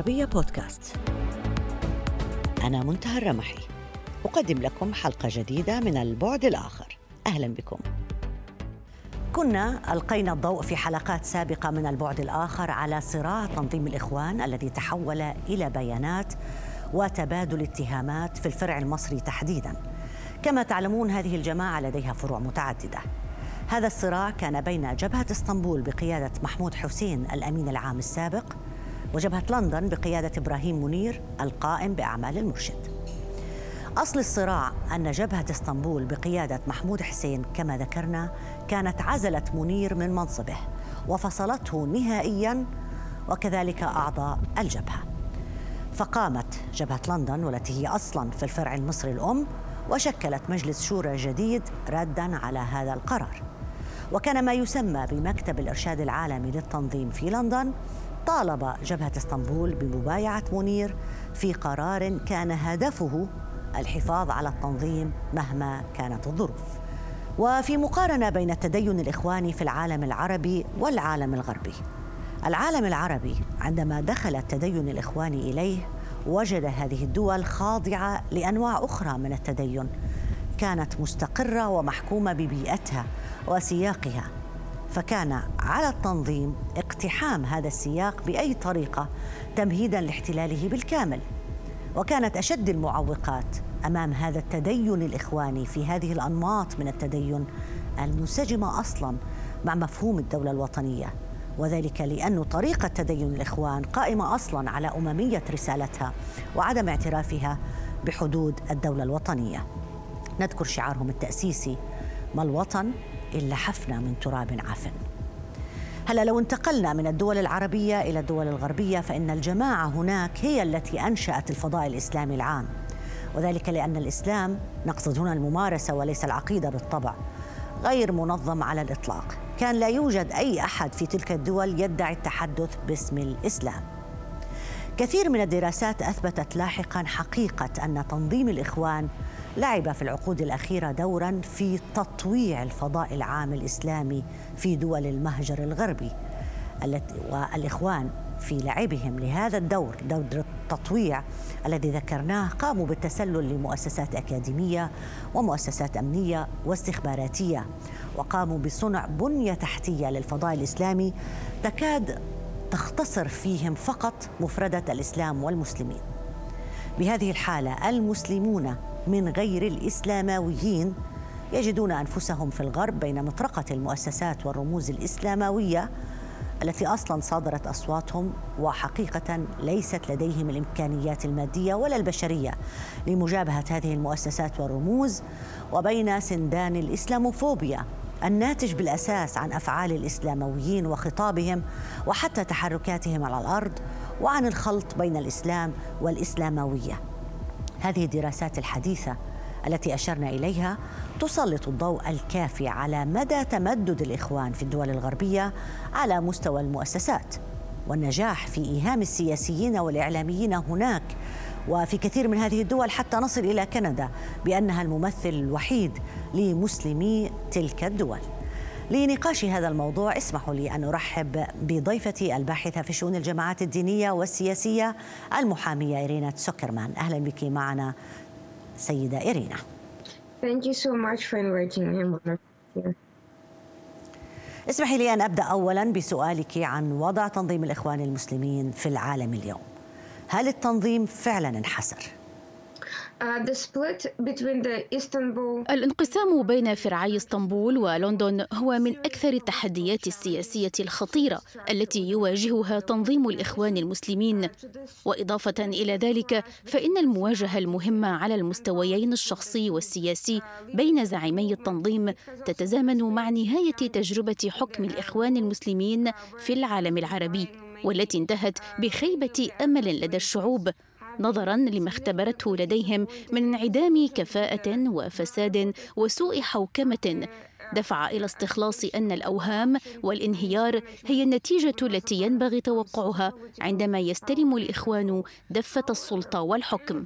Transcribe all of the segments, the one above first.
العربية بودكاست. أنا منتهى الرمحي. أقدم لكم حلقة جديدة من البعد الآخر. أهلا بكم. كنا ألقينا الضوء في حلقات سابقة من البعد الآخر على صراع تنظيم الإخوان الذي تحول إلى بيانات وتبادل اتهامات في الفرع المصري تحديدا. كما تعلمون هذه الجماعة لديها فروع متعددة. هذا الصراع كان بين جبهة إسطنبول بقيادة محمود حسين الأمين العام السابق وجبهة لندن بقيادة إبراهيم منير القائم بأعمال المرشد. أصل الصراع أن جبهة إسطنبول بقيادة محمود حسين كما ذكرنا كانت عزلت منير من منصبه وفصلته نهائيا وكذلك أعضاء الجبهة. فقامت جبهة لندن والتي هي أصلا في الفرع المصري الأم وشكلت مجلس شورى جديد ردا على هذا القرار. وكان ما يسمى بمكتب الإرشاد العالمي للتنظيم في لندن طالب جبهة اسطنبول بمبايعة منير في قرار كان هدفه الحفاظ على التنظيم مهما كانت الظروف. وفي مقارنة بين التدين الإخواني في العالم العربي والعالم الغربي. العالم العربي عندما دخل التدين الإخواني إليه وجد هذه الدول خاضعة لأنواع أخرى من التدين كانت مستقرة ومحكومة ببيئتها وسياقها فكان على التنظيم اقتحام هذا السياق بأي طريقة تمهيدا لاحتلاله بالكامل. وكانت أشد المعوقات أمام هذا التدين الإخواني في هذه الأنماط من التدين المنسجمة أصلا مع مفهوم الدولة الوطنية. وذلك لأن طريقة تدين الإخوان قائمة أصلا على أممية رسالتها وعدم اعترافها بحدود الدولة الوطنية. نذكر شعارهم التأسيسي ما الوطن إلا حفنة من تراب عفن. هلا لو انتقلنا من الدول العربية إلى الدول الغربية فإن الجماعة هناك هي التي أنشأت الفضاء الإسلامي العام. وذلك لأن الإسلام نقصد هنا الممارسة وليس العقيدة بالطبع غير منظم على الإطلاق. كان لا يوجد أي أحد في تلك الدول يدعي التحدث باسم الإسلام. كثير من الدراسات أثبتت لاحقا حقيقة أن تنظيم الإخوان لعب في العقود الأخيرة دورا في تطويع الفضاء العام الإسلامي في دول المهجر الغربي. والإخوان في لعبهم لهذا الدور دور التطويع الذي ذكرناه قاموا بالتسلل لمؤسسات أكاديمية ومؤسسات أمنية واستخباراتية وقاموا بصنع بنية تحتية للفضاء الإسلامي تكاد تختصر فيهم فقط مفردة الإسلام والمسلمين. بهذه الحالة المسلمون من غير الإسلامويين يجدون أنفسهم في الغرب بين مطرقة المؤسسات والرموز الإسلاموية التي أصلا صادرت أصواتهم وحقيقة ليست لديهم الإمكانيات المادية ولا البشرية لمجابهة هذه المؤسسات والرموز وبين سندان الإسلاموفوبيا الناتج بالأساس عن أفعال الاسلامويين وخطابهم وحتى تحركاتهم على الأرض وعن الخلط بين الإسلام والاسلامويه هذه الدراسات الحديثة التي أشرنا إليها تسلط الضوء الكافي على مدى تمدد الإخوان في الدول الغربية على مستوى المؤسسات والنجاح في إيهام السياسيين والإعلاميين هناك وفي كثير من هذه الدول حتى نصل إلى كندا بأنها الممثل الوحيد لمسلمي تلك الدول. لنقاش هذا الموضوع اسمحوا لي أن أرحب بضيفتي الباحثة في شؤون الجماعات الدينية والسياسية المحامية إيرينا تسوكرمان أهلا بك معنا سيدة إيرينا. Thank you so much for inviting me. اسمحي لي أن أبدأ اولا بسؤالك عن وضع تنظيم الإخوان المسلمين في العالم اليوم. هل التنظيم فعلا انحسر؟ Uh, الانقسام بين فرعي اسطنبول ولندن هو من أكثر التحديات السياسية الخطيرة التي يواجهها تنظيم الإخوان المسلمين. وإضافة إلى ذلك فإن المواجهة المهمة على المستويين الشخصي والسياسي بين زعيمي التنظيم تتزامن مع نهاية تجربة حكم الإخوان المسلمين في العالم العربي والتي انتهت بخيبة أمل لدى الشعوب. نظرا لما اختبرته لديهم من انعدام كفاءة وفساد وسوء حوكمة دفع إلى استخلاص أن الأوهام والانهيار هي النتيجة التي ينبغي توقعها عندما يستلم الإخوان دفة السلطة والحكم.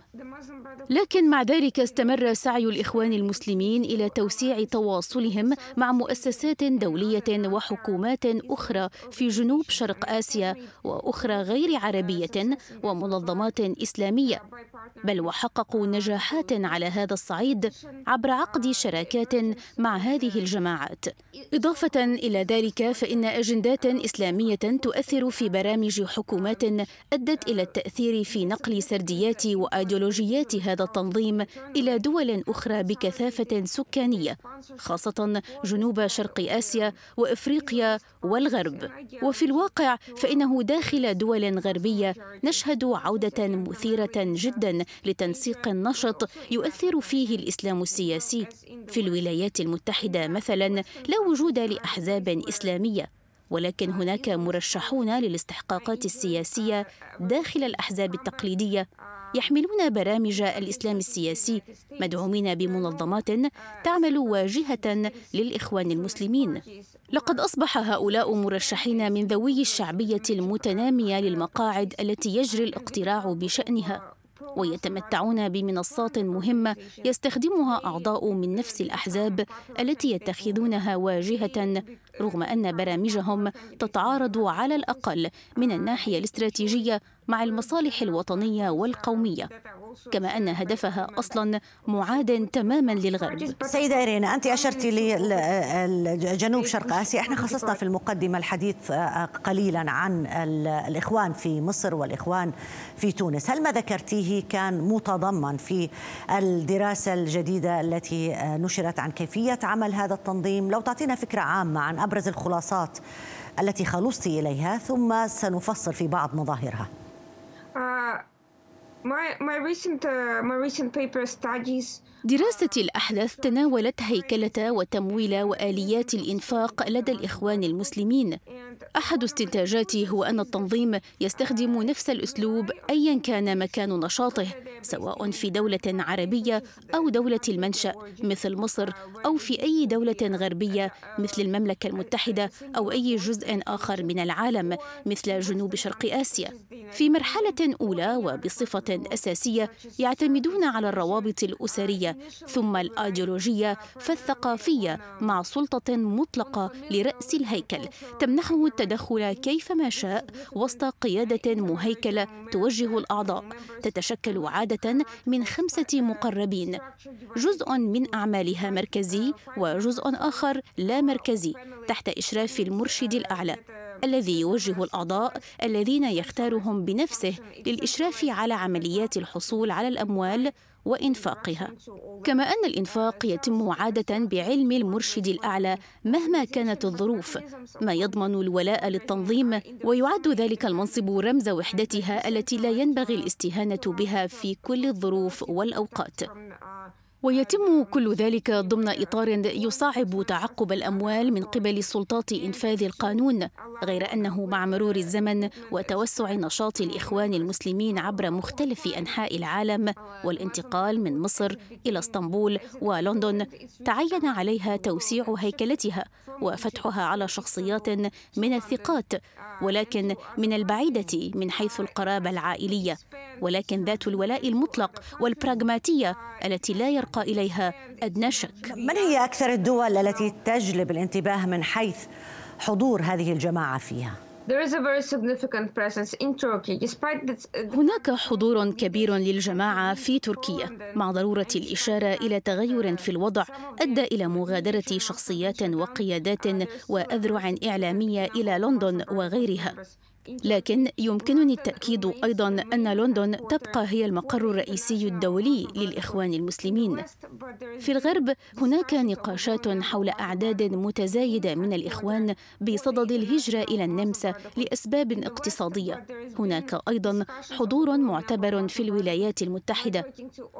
لكن مع ذلك استمر سعي الإخوان المسلمين إلى توسيع تواصلهم مع مؤسسات دولية وحكومات أخرى في جنوب شرق آسيا وأخرى غير عربية ومنظمات إسلامية. بل وحققوا نجاحات على هذا الصعيد عبر عقد شراكات مع هذه الجماعات. إضافة إلى ذلك فإن أجندات إسلامية تؤثر في برامج حكومات أدت إلى التأثير في نقل سرديات وأيديولوجيات هذا التنظيم إلى دول أخرى بكثافة سكانية خاصة جنوب شرق آسيا وإفريقيا والغرب. وفي الواقع فإنه داخل دول غربية نشهد عودة مثيرة جدا لتنسيق نشط يؤثر فيه الإسلام السياسي. في الولايات المتحدة مثلا لا وجود لأحزاب إسلامية. ولكن هناك مرشحون للاستحقاقات السياسية داخل الأحزاب التقليدية يحملون برامج الإسلام السياسي مدعومين بمنظمات تعمل واجهة للإخوان المسلمين. لقد أصبح هؤلاء مرشحين من ذوي الشعبية المتنامية للمقاعد التي يجري الاقتراع بشأنها ويتمتعون بمنصات مهمة يستخدمها أعضاء من نفس الأحزاب التي يتخذونها واجهة رغم أن برامجهم تتعارض على الأقل من الناحية الاستراتيجية مع المصالح الوطنية والقومية كما أن هدفها أصلا معاد تماما للغرب. سيدة إيرينا أنت أشرت لجنوب شرق آسيا. إحنا خصصنا في المقدمة الحديث آه، قليلا عن الإخوان في مصر والإخوان في تونس. هل ما ذكرتيه كان متضمن في الدراسة الجديدة التي آه، نشرت عن كيفية عمل هذا التنظيم؟ لو تعطينا فكرة عامة عن أبرز الخلاصات التي خلصت إليها ثم سنفصل في بعض مظاهرها. Uh... my my recent uh, my recent paper studies دراسة الأحدث تناولت هيكلة وتمويل وآليات الإنفاق لدى الإخوان المسلمين. أحد استنتاجاتي هو أن التنظيم يستخدم نفس الأسلوب أيا كان مكان نشاطه، سواء في دولة عربية أو دولة المنشأ مثل مصر أو في أي دولة غربية مثل المملكة المتحدة أو أي جزء آخر من العالم مثل جنوب شرق آسيا. في مرحلة أولى وبصفة أساسية يعتمدون على الروابط الأسرية ثم الآيديولوجية فالثقافية مع سلطة مطلقة لرأس الهيكل تمنحه التدخل كيفما شاء وسط قيادة مهيكله توجه الأعضاء تتشكل عادة من خمسة مقربين جزء من أعمالها مركزي وجزء آخر لا مركزي تحت إشراف المرشد الأعلى. الذي يوجه الأعضاء الذين يختارهم بنفسه للإشراف على عمليات الحصول على الأموال وإنفاقها. كما أن الإنفاق يتم عادة بعلم المرشد الأعلى مهما كانت الظروف ما يضمن الولاء للتنظيم ويعد ذلك المنصب رمز وحدتها التي لا ينبغي الاستهانة بها في كل الظروف والأوقات. ويتم كل ذلك ضمن إطار يصعب تعقب الأموال من قبل سلطات إنفاذ القانون غير أنه مع مرور الزمن وتوسع نشاط الإخوان المسلمين عبر مختلف أنحاء العالم والانتقال من مصر إلى إسطنبول ولندن تعين عليها توسيع هيكلتها وفتحها على شخصيات من الثقات ولكن من البعيدة من حيث القرابة العائلية ولكن ذات الولاء المطلق والبراغماتية التي لا يرقى إليها أدنى شك. من هي أكثر الدول التي تجلب الانتباه من حيث حضور هذه الجماعة فيها؟ هناك حضور كبير للجماعة في تركيا مع ضرورة الإشارة إلى تغير في الوضع أدى إلى مغادرة شخصيات وقيادات وأذرع إعلامية إلى لندن وغيرها. لكن يمكنني التأكيد أيضا أن لندن تبقى هي المقر الرئيسي الدولي للإخوان المسلمين. في الغرب هناك نقاشات حول أعداد متزايدة من الإخوان بصدد الهجرة إلى النمسا لأسباب اقتصادية. هناك أيضا حضور معتبر في الولايات المتحدة،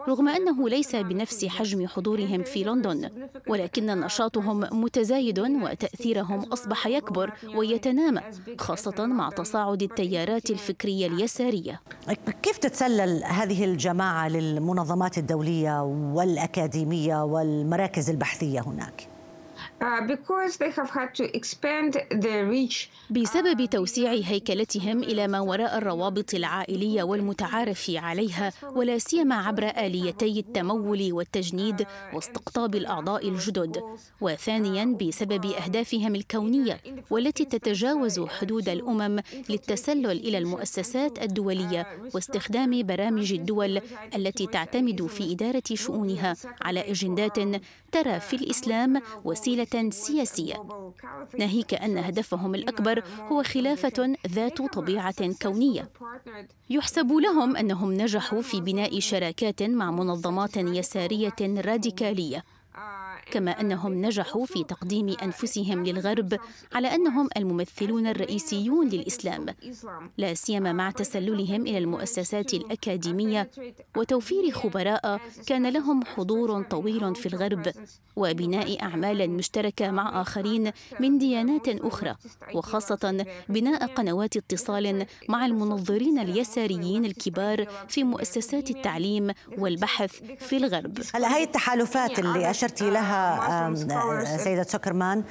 رغم أنه ليس بنفس حجم حضورهم في لندن، ولكن نشاطهم متزايد وتأثيرهم أصبح يكبر ويتنامى، خاصة مع تص تصاعد التيارات الفكرية اليسارية كيف تتسلل هذه الجماعة للمنظمات الدولية والأكاديمية والمراكز البحثية هناك؟ بسبب توسيع هيكلتهم إلى ما وراء الروابط العائلية والمتعارف عليها ولا سيما عبر آليتي التمول والتجنيد واستقطاب الأعضاء الجدد. وثانيا بسبب أهدافهم الكونية والتي تتجاوز حدود الأمم للتسلل إلى المؤسسات الدولية واستخدام برامج الدول التي تعتمد في إدارة شؤونها على أجندات ترى في الإسلام سياسية. ناهيك ان هدفهم الأكبر هو خلافة ذات طبيعة كونية. يحسب لهم أنهم نجحوا في بناء شراكات مع منظمات يسارية راديكالية. كما أنهم نجحوا في تقديم أنفسهم للغرب على أنهم الممثلون الرئيسيون للإسلام لا سيما مع تسللهم إلى المؤسسات الأكاديمية وتوفير خبراء كان لهم حضور طويل في الغرب وبناء أعمال مشتركة مع آخرين من ديانات أخرى وخاصة بناء قنوات اتصال مع المنظرين اليساريين الكبار في مؤسسات التعليم والبحث في الغرب. هلا هي التحالفات اللي أشرت لها سيدة سكرمان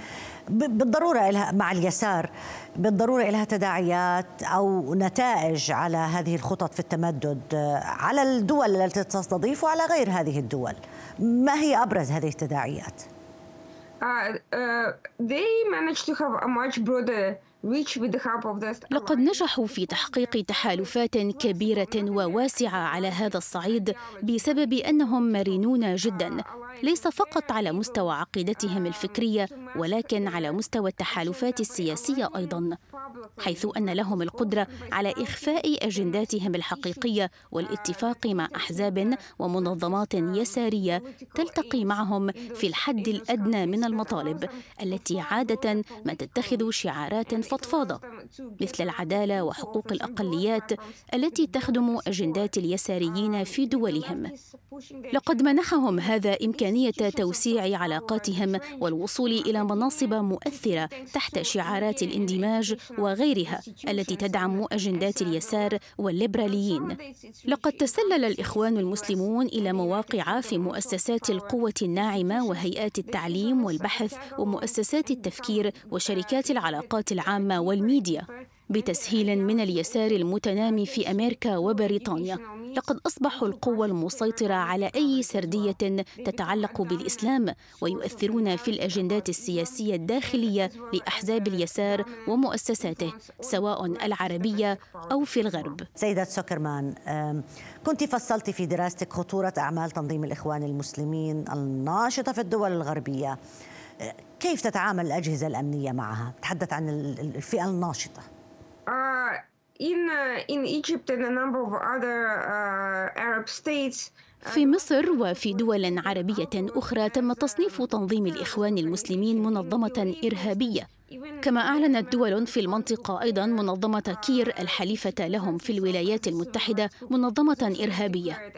بالضرورة لها مع اليسار بالضرورة لها تداعيات أو نتائج على هذه الخطط في التمدد على الدول التي تستضيف وعلى غير هذه الدول. ما هي أبرز هذه التداعيات؟ Uh, uh, they managed to have a much broader لقد نجحوا في تحقيق تحالفات كبيرة وواسعة على هذا الصعيد بسبب أنهم مرنون جدا. ليس فقط على مستوى عقيدتهم الفكرية ولكن على مستوى التحالفات السياسية أيضا. حيث أن لهم القدرة على إخفاء أجنداتهم الحقيقية والاتفاق مع أحزاب ومنظمات يسارية تلتقي معهم في الحد الأدنى من المطالب التي عادة ما تتخذ شعارات فضفاضة مثل العدالة وحقوق الأقليات التي تخدم أجندات اليساريين في دولهم. لقد منحهم هذا إمكانية توسيع علاقاتهم والوصول إلى مناصب مؤثرة تحت شعارات الاندماج وغيرها التي تدعم أجندات اليسار والليبراليين. لقد تسلل الإخوان المسلمون إلى مواقع في مؤسسات القوة الناعمة وهيئات التعليم والبحث ومؤسسات التفكير وشركات العلاقات العامة والميديا. بتسهيل من اليسار المتنامي في أمريكا وبريطانيا لقد اصبحوا القوه المسيطرة على أي سردية تتعلق بالإسلام ويؤثرون في الأجندات السياسية الداخلية لأحزاب اليسار ومؤسساته سواء العربية أو في الغرب. سيدة سكرمان كنت فصلت في دراستك خطورة أعمال تنظيم الإخوان المسلمين الناشطة في الدول الغربية. كيف تتعامل الأجهزة الأمنية معها؟ تحدث عن الفئة الناشطة. Uh, in uh, in Egypt and a number of other uh, Arab states, في مصر وفي دول عربية أخرى تم تصنيف تنظيم الإخوان المسلمين منظمة إرهابية. كما أعلنت دول في المنطقة أيضا منظمة كير الحليفة لهم في الولايات المتحدة منظمة إرهابية.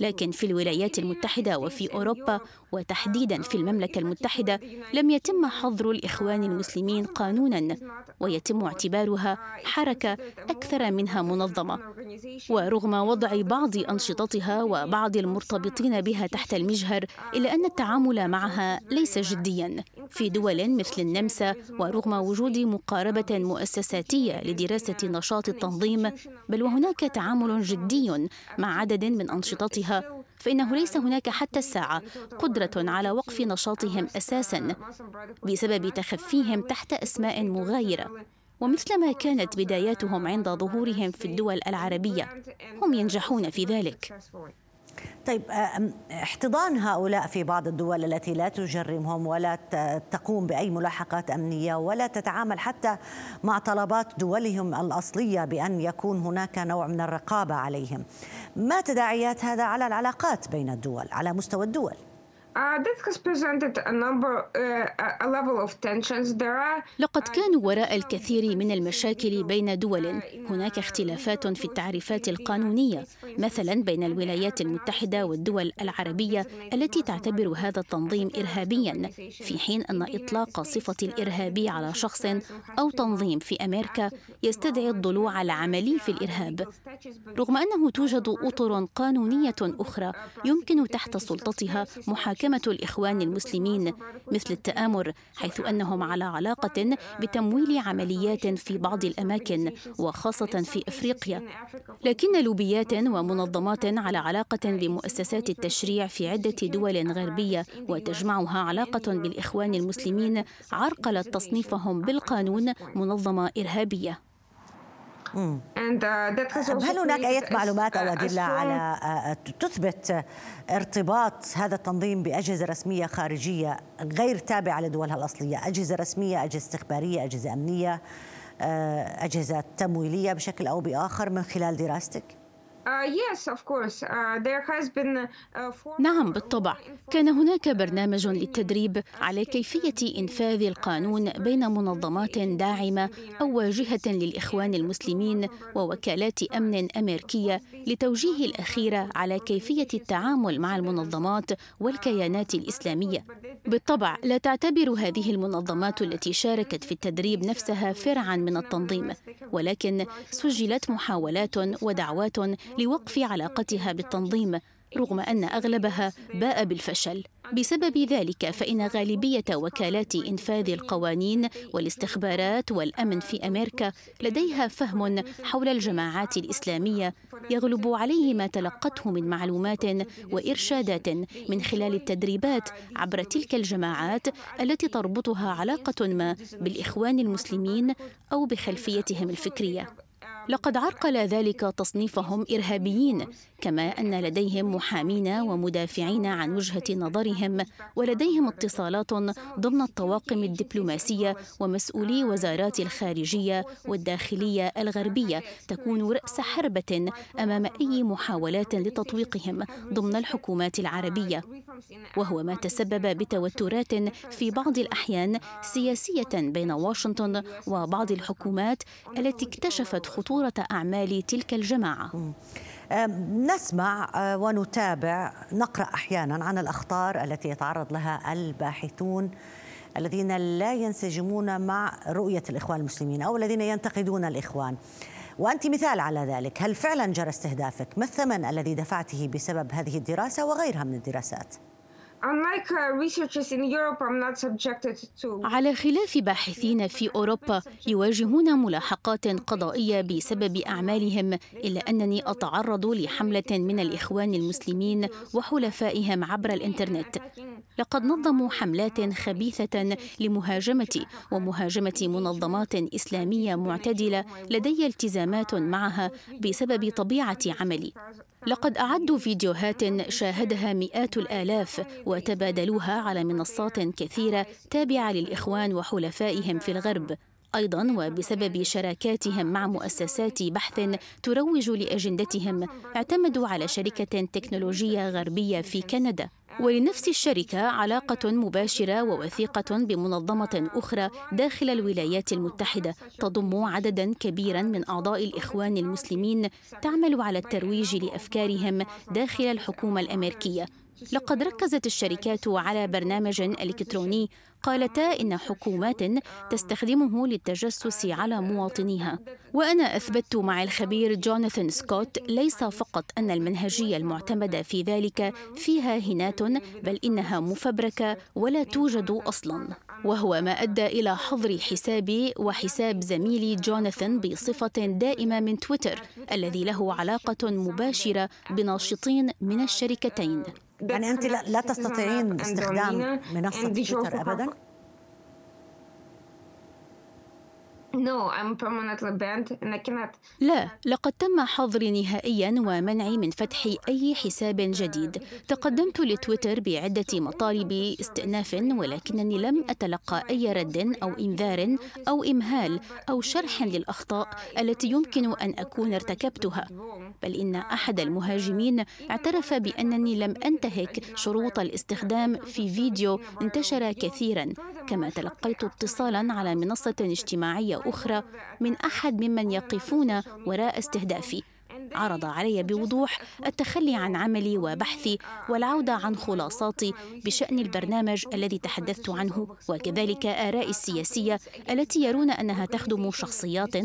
لكن في الولايات المتحدة وفي أوروبا وتحديدا في المملكة المتحدة لم يتم حظر الإخوان المسلمين قانونا ويتم اعتبارها حركة أكثر منها منظمة. ورغم وضع بعض أنشطتها وبعض المرتبطين بها تحت المجهر إلا أن التعامل معها ليس جديا. في دول مثل النمسا ورغم وجود مقاربة مؤسساتية لدراسة نشاط التنظيم بل وهناك تعامل جدي مع عدد من أنشطتها فإنه ليس هناك حتى الساعة قدرة على وقف نشاطهم أساسا بسبب تخفيهم تحت أسماء مغايرة. ومثلما كانت بداياتهم عند ظهورهم في الدول العربية هم ينجحون في ذلك. طيب احتضان هؤلاء في بعض الدول التي لا تجرمهم ولا تقوم بأي ملاحقات أمنية ولا تتعامل حتى مع طلبات دولهم الأصلية بأن يكون هناك نوع من الرقابة عليهم. ما تداعيات هذا على العلاقات بين الدول على مستوى الدول؟ لقد كانوا وراء الكثير من المشاكل بين دول. هناك اختلافات في التعريفات القانونية مثلا بين الولايات المتحدة والدول العربية التي تعتبر هذا التنظيم ارهابيا في حين أن إطلاق صفة الارهابي على شخص أو تنظيم في أمريكا يستدعي الضلوع العملي في الإرهاب. رغم أنه توجد أطر قانونية أخرى يمكن تحت سلطتها محاكمه محاكمة الإخوان المسلمين مثل التآمر حيث أنهم على علاقة بتمويل عمليات في بعض الأماكن وخاصة في أفريقيا. لكن لوبيات ومنظمات على علاقة بمؤسسات التشريع في عدة دول غربية وتجمعها علاقة بالإخوان المسلمين عرقلت تصنيفهم بالقانون منظمة إرهابية. هل هناك أي معلومات أو أدلة على uh, تثبت ارتباط هذا التنظيم بأجهزة رسمية خارجية غير تابعة لدولها الأصلية؟ أجهزة رسمية أجهزة استخبارية أجهزة أمنية uh, أجهزة تمويلية بشكل أو بآخر من خلال دراستك؟ Uh, uh, نعم بالطبع. كان هناك برنامج للتدريب على كيفية إنفاذ القانون بين منظمات داعمة أو واجهه للإخوان المسلمين ووكالات أمن أمريكية لتوجيه الاخيره على كيفية التعامل مع المنظمات والكيانات الإسلامية. بالطبع لا تعتبر هذه المنظمات التي شاركت في التدريب نفسها فرعا من التنظيم ولكن سجلت محاولات ودعوات لوقف علاقتها بالتنظيم رغم أن أغلبها باء بالفشل. بسبب ذلك فإن غالبية وكالات إنفاذ القوانين والاستخبارات والأمن في أمريكا لديها فهم حول الجماعات الإسلامية يغلب عليه ما تلقته من معلومات وإرشادات من خلال التدريبات عبر تلك الجماعات التي تربطها علاقة ما بالإخوان المسلمين أو بخلفيتهم الفكرية. لقد عرقل ذلك تصنيفهم إرهابيين كما أن لديهم محامين ومدافعين عن وجهة نظرهم ولديهم اتصالات ضمن الطواقم الدبلوماسية ومسؤولي وزارات الخارجية والداخلية الغربية تكون رأس حربة أمام أي محاولات لتطويقهم ضمن الحكومات العربية. وهو ما تسبب بتوترات في بعض الأحيان سياسية بين واشنطن وبعض الحكومات التي اكتشفت خطوره أعمال تلك الجماعة. نسمع أه، ونتابع نقرأ أحيانا عن الأخطار التي يتعرض لها الباحثون الذين لا ينسجمون مع رؤية الإخوان المسلمين أو الذين ينتقدون الإخوان. وأنت مثال على ذلك. هل فعلا جرى استهدافك؟ ما الثمن الذي دفعته بسبب هذه الدراسة وغيرها من الدراسات؟ على خلاف باحثين في أوروبا يواجهون ملاحقات قضائية بسبب أعمالهم إلا أنني أتعرض لحملة من الإخوان المسلمين وحلفائهم عبر الإنترنت. لقد نظموا حملات خبيثة لمهاجمتي ومهاجمة منظمات إسلامية معتدلة لدي التزامات معها بسبب طبيعة عملي. لقد أعدوا فيديوهات شاهدها مئات الآلاف وتبادلوها على منصات كثيرة تابعة للإخوان وحلفائهم في الغرب. أيضا وبسبب شراكاتهم مع مؤسسات بحث تروج لأجندتهم اعتمدوا على شركة تكنولوجية غربية في كندا. ولنفس الشركة علاقة مباشرة ووثيقة بمنظمة أخرى داخل الولايات المتحدة تضم عددا كبيرا من أعضاء الإخوان المسلمين تعمل على الترويج لأفكارهم داخل الحكومة الأمريكية. لقد ركزت الشركات على برنامج إلكتروني قالتا إن حكومات تستخدمه للتجسس على مواطنيها. وأنا أثبتت مع الخبير جوناثان سكوت ليس فقط أن المنهجية المعتمدة في ذلك فيها هنات بل إنها مفبركة ولا توجد أصلا. وهو ما أدى إلى حظر حسابي وحساب زميلي جوناثان بصفة دائمة من تويتر الذي له علاقة مباشرة بناشطين من الشركتين يعني أنت لا تستطيعين استخدام منصة تويتر أبدا؟ لا، لقد تم حظري نهائيا ومنعي من فتح أي حساب جديد. تقدمت لتويتر بعدة مطالب استئناف ولكنني لم أتلقى أي رد أو إنذار أو إمهال أو شرح للأخطاء التي يمكن أن أكون ارتكبتها. بل إن أحد المهاجمين اعترف بأنني لم أنتهك شروط الاستخدام في فيديو انتشر كثيرا، كما تلقيت اتصالا على منصة اجتماعية أخرى من أحد ممن يقفون وراء استهدافي. عرض علي بوضوح التخلي عن عملي وبحثي والعودة عن خلاصاتي بشأن البرنامج الذي تحدثت عنه وكذلك آرائي السياسية التي يرون أنها تخدم شخصيات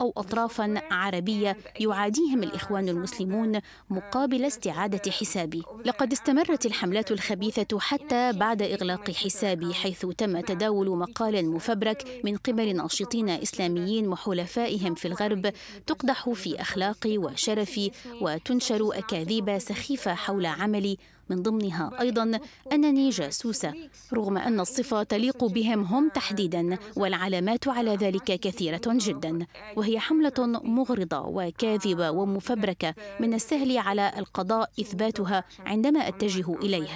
أو أطرافا عربية يعاديهم الإخوان المسلمون مقابل استعادة حسابي. لقد استمرت الحملات الخبيثة حتى بعد إغلاق حسابي حيث تم تداول مقال مفبرك من قبل ناشطين إسلاميين وحلفائهم في الغرب تقدح في أخلاقي وشرفي وتنشر أكاذيب سخيفة حول عملي. من ضمنها أيضا أنني جاسوسة رغم أن الصفة تليق بهم هم تحديدا والعلامات على ذلك كثيرة جدا. وهي حملة مغرضة وكاذبة ومفبركة من السهل على القضاء إثباتها عندما أتجه اليه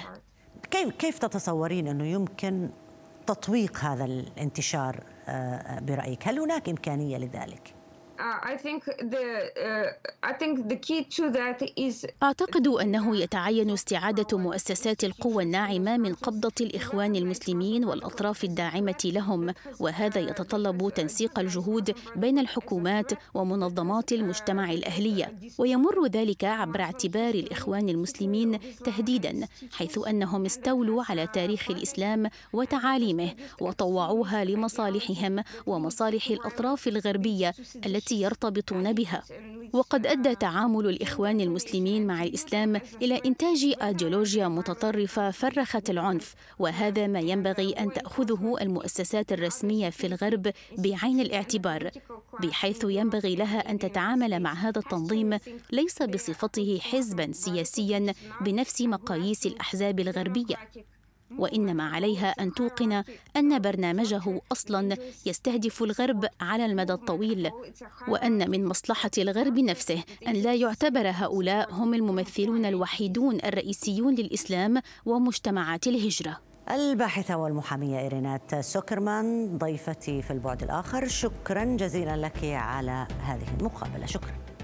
كيف كيف تتصورين أنه يمكن تطويق هذا الانتشار آه، برأيك؟ هل هناك إمكانية لذلك؟ أعتقد أنه يتعين استعادة مؤسسات القوى الناعمة من قبضة الإخوان المسلمين والأطراف الداعمة لهم وهذا يتطلب تنسيق الجهود بين الحكومات ومنظمات المجتمع الأهلية. ويمر ذلك عبر اعتبار الإخوان المسلمين تهديدا حيث أنهم استولوا على تاريخ الإسلام وتعاليمه وطوعوها لمصالحهم ومصالح الأطراف الغربية التي التي يرتبطون بها. وقد أدى تعامل الإخوان المسلمين مع الإسلام إلى إنتاج ايديولوجيا متطرفة فرخت العنف وهذا ما ينبغي أن تأخذه المؤسسات الرسمية في الغرب بعين الاعتبار بحيث ينبغي لها أن تتعامل مع هذا التنظيم ليس بصفته حزبا سياسيا بنفس مقاييس الأحزاب الغربية. وإنما عليها أن توقن أن برنامجه أصلا يستهدف الغرب على المدى الطويل وأن من مصلحة الغرب نفسه أن لا يعتبر هؤلاء هم الممثلون الوحيدون الرئيسيون للإسلام ومجتمعات الهجرة. الباحثة والمحامية إيرينات سوكرمان ضيفتي في البعد الآخر شكرا جزيلا لك على هذه المقابلة. شكرا.